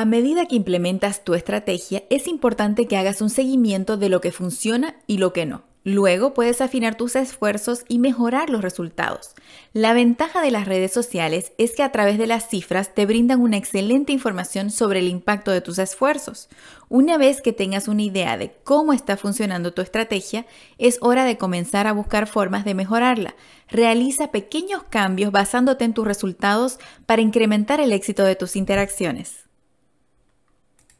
A medida que implementas tu estrategia, es importante que hagas un seguimiento de lo que funciona y lo que no. Luego puedes afinar tus esfuerzos y mejorar los resultados. La ventaja de las redes sociales es que a través de las cifras te brindan una excelente información sobre el impacto de tus esfuerzos. Una vez que tengas una idea de cómo está funcionando tu estrategia, es hora de comenzar a buscar formas de mejorarla. Realiza pequeños cambios basándote en tus resultados para incrementar el éxito de tus interacciones.